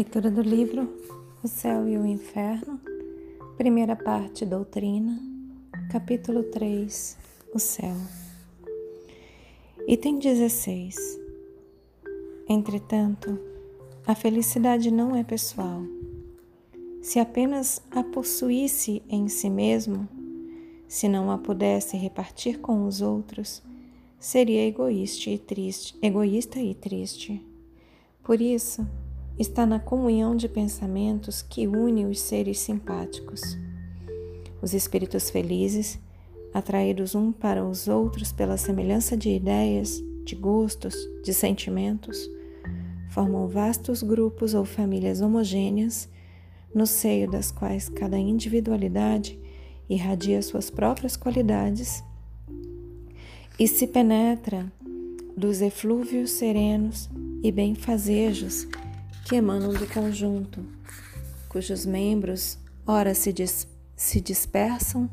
Leitura do livro O Céu e o Inferno, primeira parte Doutrina, capítulo 3 O Céu. Item 16. Entretanto, a felicidade não é pessoal. Se apenas a possuísse em si mesmo, se não a pudesse repartir com os outros, seria egoísta e triste, egoísta e triste. Por isso, está na comunhão de pensamentos que une os seres simpáticos. Os espíritos felizes, atraídos um para os outros pela semelhança de ideias, de gostos, de sentimentos, formam vastos grupos ou famílias homogêneas, no seio das quais cada individualidade irradia suas próprias qualidades e se penetra dos eflúvios serenos e benfazejos que emanam do conjunto, cujos membros ora se, dis se dispersam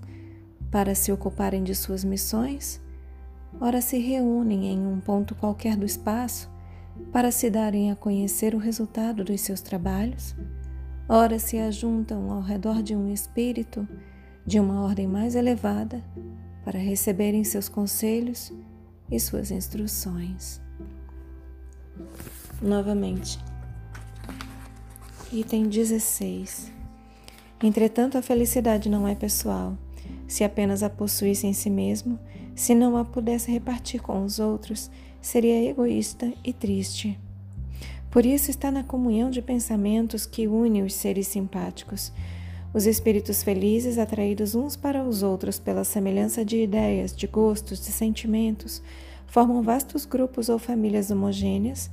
para se ocuparem de suas missões, ora se reúnem em um ponto qualquer do espaço para se darem a conhecer o resultado dos seus trabalhos, ora se ajuntam ao redor de um espírito de uma ordem mais elevada para receberem seus conselhos e suas instruções. Novamente, Item 16. Entretanto, a felicidade não é pessoal. Se apenas a possuísse em si mesmo, se não a pudesse repartir com os outros, seria egoísta e triste. Por isso está na comunhão de pensamentos que une os seres simpáticos. Os espíritos felizes, atraídos uns para os outros pela semelhança de ideias, de gostos, de sentimentos, formam vastos grupos ou famílias homogêneas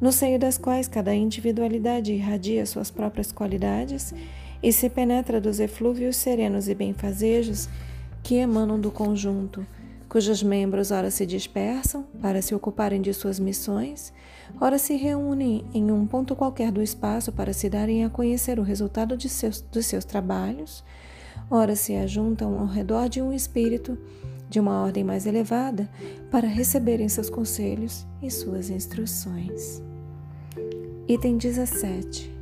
no seio das quais cada individualidade irradia suas próprias qualidades e se penetra dos eflúvios serenos e benfazejos que emanam do conjunto, cujos membros ora se dispersam para se ocuparem de suas missões, ora se reúnem em um ponto qualquer do espaço para se darem a conhecer o resultado de seus, dos seus trabalhos, ora se ajuntam ao redor de um espírito de uma ordem mais elevada para receberem seus conselhos e suas instruções. Item 17.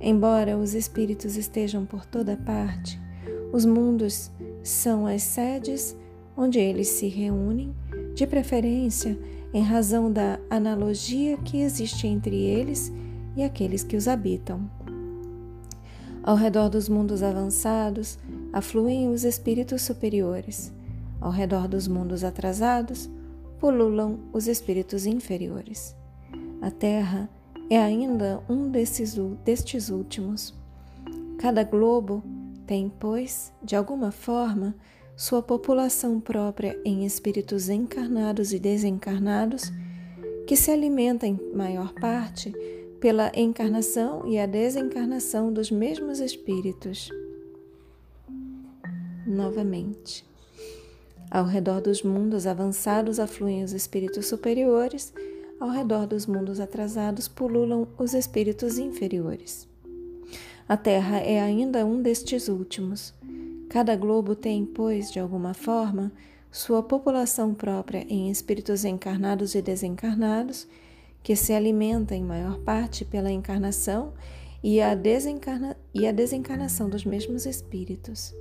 Embora os espíritos estejam por toda parte, os mundos são as sedes onde eles se reúnem, de preferência em razão da analogia que existe entre eles e aqueles que os habitam. Ao redor dos mundos avançados afluem os espíritos superiores ao redor dos mundos atrasados, pululam os espíritos inferiores. A Terra é ainda um desses, destes últimos. Cada globo tem, pois, de alguma forma, sua população própria em espíritos encarnados e desencarnados, que se alimenta em maior parte pela encarnação e a desencarnação dos mesmos espíritos. Novamente. Ao redor dos mundos avançados afluem os espíritos superiores, ao redor dos mundos atrasados pululam os espíritos inferiores. A Terra é ainda um destes últimos. Cada globo tem, pois, de alguma forma, sua população própria em espíritos encarnados e desencarnados, que se alimenta em maior parte pela encarnação e a, desencarna e a desencarnação dos mesmos espíritos.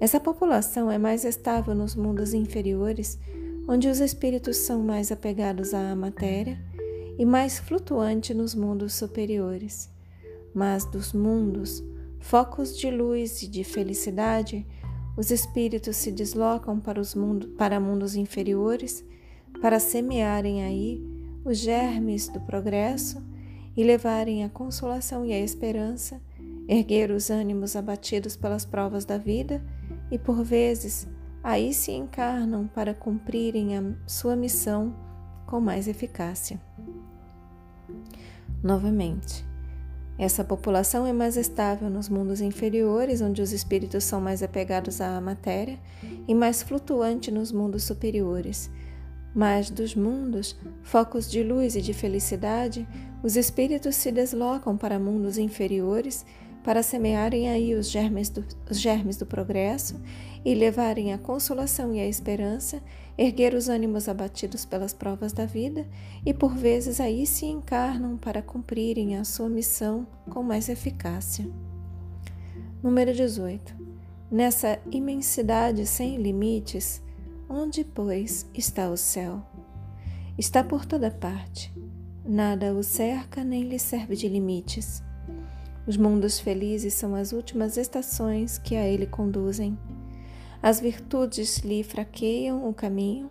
Essa população é mais estável nos mundos inferiores, onde os espíritos são mais apegados à matéria, e mais flutuante nos mundos superiores. Mas dos mundos, focos de luz e de felicidade, os espíritos se deslocam para, os mundo, para mundos inferiores para semearem aí os germes do progresso e levarem a consolação e a esperança, erguer os ânimos abatidos pelas provas da vida e por vezes aí se encarnam para cumprirem a sua missão com mais eficácia. Novamente, essa população é mais estável nos mundos inferiores, onde os espíritos são mais apegados à matéria, e mais flutuante nos mundos superiores. Mas dos mundos, focos de luz e de felicidade, os espíritos se deslocam para mundos inferiores para semearem aí os germes, do, os germes do progresso e levarem a consolação e a esperança, erguer os ânimos abatidos pelas provas da vida e por vezes aí se encarnam para cumprirem a sua missão com mais eficácia. Número 18. Nessa imensidade sem limites, onde, pois, está o céu? Está por toda parte. Nada o cerca nem lhe serve de limites. Os mundos felizes são as últimas estações que a ele conduzem. As virtudes lhe fraqueiam o caminho.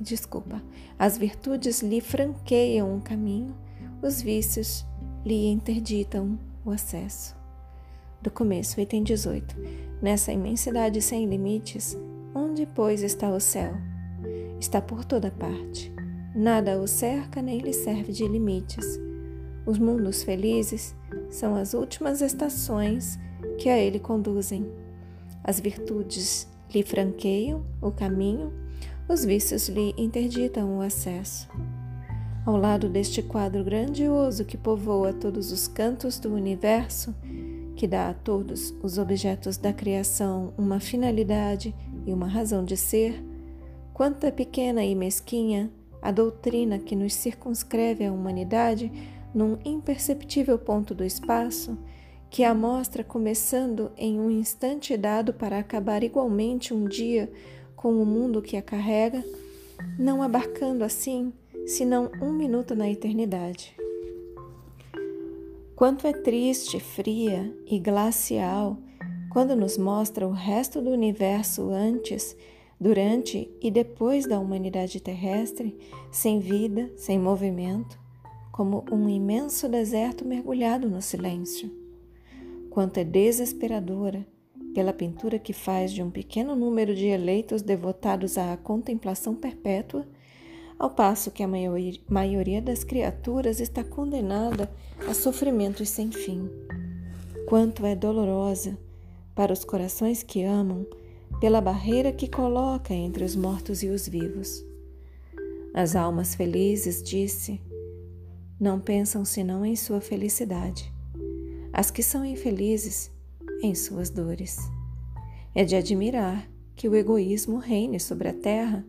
Desculpa, as virtudes lhe franqueiam o caminho, os vícios lhe interditam o acesso do começo, item 18. Nessa imensidade sem limites, onde, pois, está o céu? Está por toda parte. Nada o cerca nem lhe serve de limites. Os mundos felizes são as últimas estações que a ele conduzem. As virtudes lhe franqueiam o caminho, os vícios lhe interditam o acesso. Ao lado deste quadro grandioso que povoa todos os cantos do universo, que dá a todos os objetos da criação uma finalidade e uma razão de ser, quanto é pequena e mesquinha a doutrina que nos circunscreve a humanidade num imperceptível ponto do espaço, que a mostra começando em um instante dado para acabar igualmente um dia com o mundo que a carrega, não abarcando assim senão um minuto na eternidade. Quanto é triste, fria e glacial quando nos mostra o resto do universo antes, durante e depois da humanidade terrestre, sem vida, sem movimento, como um imenso deserto mergulhado no silêncio. Quanto é desesperadora pela pintura que faz de um pequeno número de eleitos devotados à contemplação perpétua ao passo que a maioria das criaturas está condenada a sofrimentos sem fim. Quanto é dolorosa para os corações que amam pela barreira que coloca entre os mortos e os vivos. As almas felizes, disse, não pensam senão em sua felicidade. As que são infelizes, em suas dores. É de admirar que o egoísmo reine sobre a terra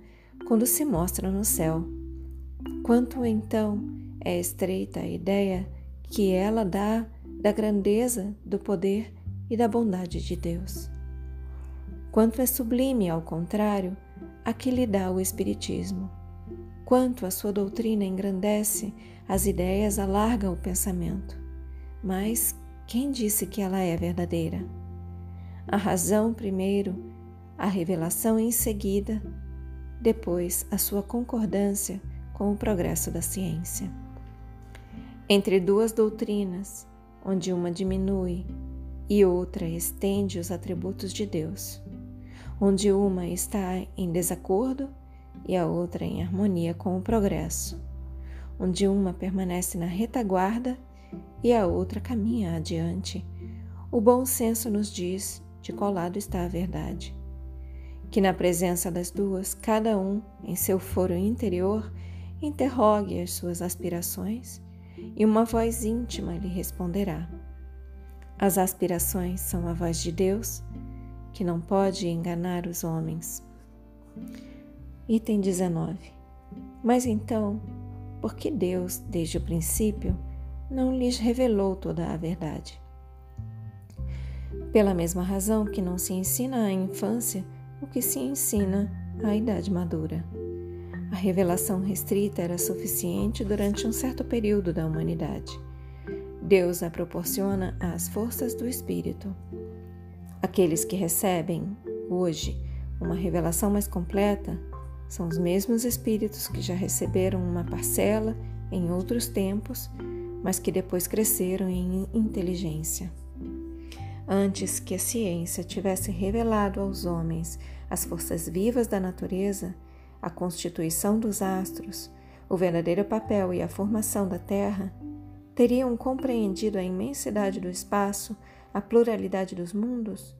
quando se mostra no céu. Quanto então é estreita a ideia que ela dá da grandeza, do poder e da bondade de Deus. Quanto é sublime, ao contrário, a que lhe dá o Espiritismo. Quanto a sua doutrina engrandece, as ideias alarga o pensamento. Mas quem disse que ela é verdadeira? A razão primeiro, a revelação em seguida, depois a sua concordância com o progresso da ciência. Entre duas doutrinas, onde uma diminui e outra estende os atributos de Deus, onde uma está em desacordo e a outra em harmonia com o progresso, onde uma permanece na retaguarda e a outra caminha adiante, o bom senso nos diz de qual lado está a verdade que na presença das duas, cada um, em seu foro interior, interrogue as suas aspirações e uma voz íntima lhe responderá. As aspirações são a voz de Deus, que não pode enganar os homens. Item 19. Mas então, por que Deus, desde o princípio, não lhes revelou toda a verdade? Pela mesma razão que não se ensina à infância o que se ensina à idade madura. A revelação restrita era suficiente durante um certo período da humanidade. Deus a proporciona às forças do Espírito. Aqueles que recebem, hoje, uma revelação mais completa são os mesmos espíritos que já receberam uma parcela em outros tempos, mas que depois cresceram em inteligência. Antes que a ciência tivesse revelado aos homens as forças vivas da natureza, a constituição dos astros, o verdadeiro papel e a formação da Terra, teriam compreendido a imensidade do espaço, a pluralidade dos mundos?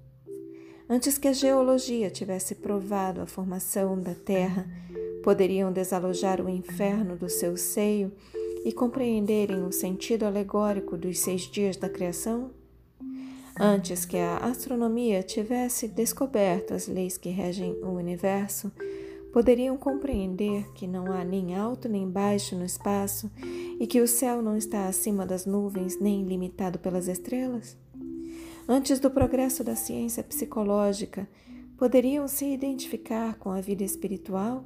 Antes que a geologia tivesse provado a formação da Terra, poderiam desalojar o inferno do seu seio e compreenderem o sentido alegórico dos seis dias da criação? Antes que a astronomia tivesse descoberto as leis que regem o universo, poderiam compreender que não há nem alto nem baixo no espaço e que o céu não está acima das nuvens nem limitado pelas estrelas? Antes do progresso da ciência psicológica, poderiam se identificar com a vida espiritual?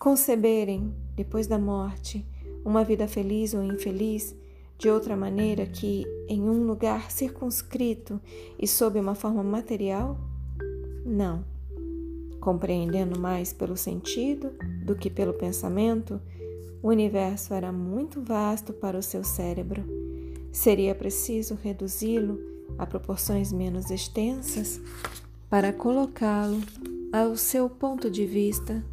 Conceberem, depois da morte, uma vida feliz ou infeliz de outra maneira que em um lugar circunscrito e sob uma forma material? Não. Compreendendo mais pelo sentido do que pelo pensamento, o universo era muito vasto para o seu cérebro. Seria preciso reduzi-lo a proporções menos extensas para colocá-lo ao seu ponto de vista,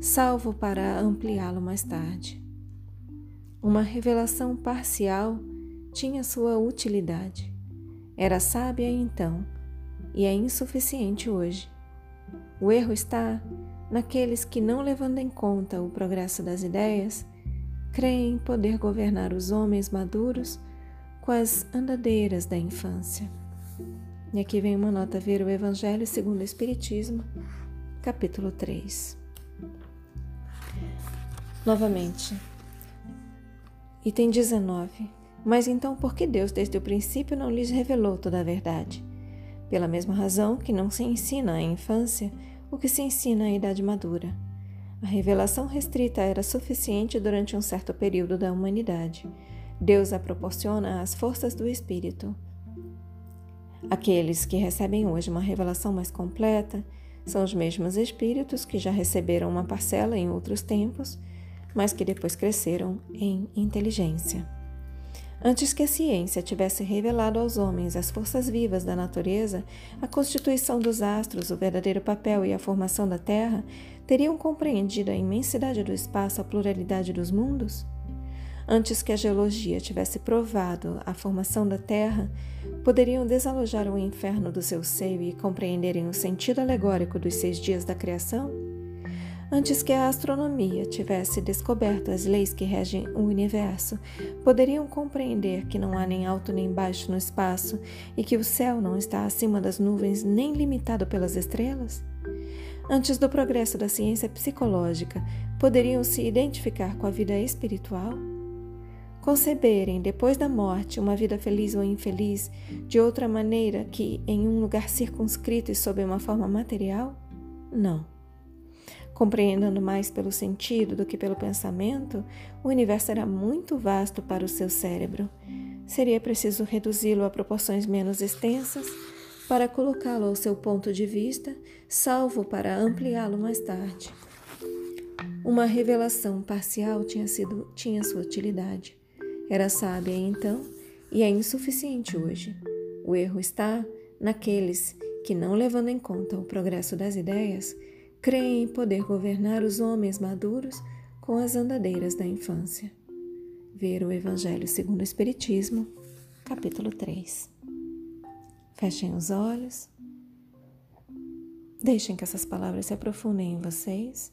salvo para ampliá-lo mais tarde. Uma revelação parcial tinha sua utilidade. Era sábia então e é insuficiente hoje. O erro está naqueles que, não levando em conta o progresso das ideias, creem poder governar os homens maduros com as andadeiras da infância. E aqui vem uma nota ver o Evangelho segundo o Espiritismo, capítulo 3. Novamente, item 19. Mas então por que Deus desde o princípio não lhes revelou toda a verdade? Pela mesma razão que não se ensina à infância o que se ensina à idade madura. A revelação restrita era suficiente durante um certo período da humanidade. Deus a proporciona às forças do Espírito. Aqueles que recebem hoje uma revelação mais completa são os mesmos espíritos que já receberam uma parcela em outros tempos, mas que depois cresceram em inteligência. Antes que a ciência tivesse revelado aos homens as forças vivas da natureza, a constituição dos astros, o verdadeiro papel e a formação da Terra, teriam compreendido a imensidade do espaço, a pluralidade dos mundos? Antes que a geologia tivesse provado a formação da Terra, poderiam desalojar o inferno do seu seio e compreenderem o sentido alegórico dos seis dias da criação? Antes que a astronomia tivesse descoberto as leis que regem o universo, poderiam compreender que não há nem alto nem baixo no espaço e que o céu não está acima das nuvens nem limitado pelas estrelas? Antes do progresso da ciência psicológica, poderiam se identificar com a vida espiritual? Conceberem, depois da morte, uma vida feliz ou infeliz de outra maneira que em um lugar circunscrito e sob uma forma material? Não. Compreendendo mais pelo sentido do que pelo pensamento, o universo era muito vasto para o seu cérebro. Seria preciso reduzi-lo a proporções menos extensas para colocá-lo ao seu ponto de vista, salvo para ampliá-lo mais tarde. Uma revelação parcial tinha, sido, tinha sua utilidade. Era sábia então e é insuficiente hoje. O erro está naqueles que, não levando em conta o progresso das ideias, creem em poder governar os homens maduros com as andadeiras da infância. Ver o Evangelho segundo o Espiritismo, capítulo 3. Fechem os olhos. Deixem que essas palavras se aprofundem em vocês.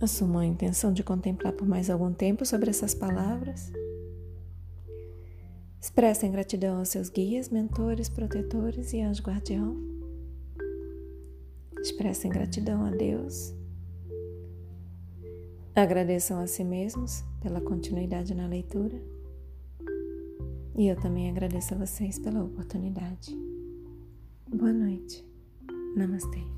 Assumam a intenção de contemplar por mais algum tempo sobre essas palavras. Expressem gratidão aos seus guias, mentores, protetores e anjo guardião. Expressem gratidão a Deus. Agradeçam a si mesmos pela continuidade na leitura. E eu também agradeço a vocês pela oportunidade. Boa noite. Namastê.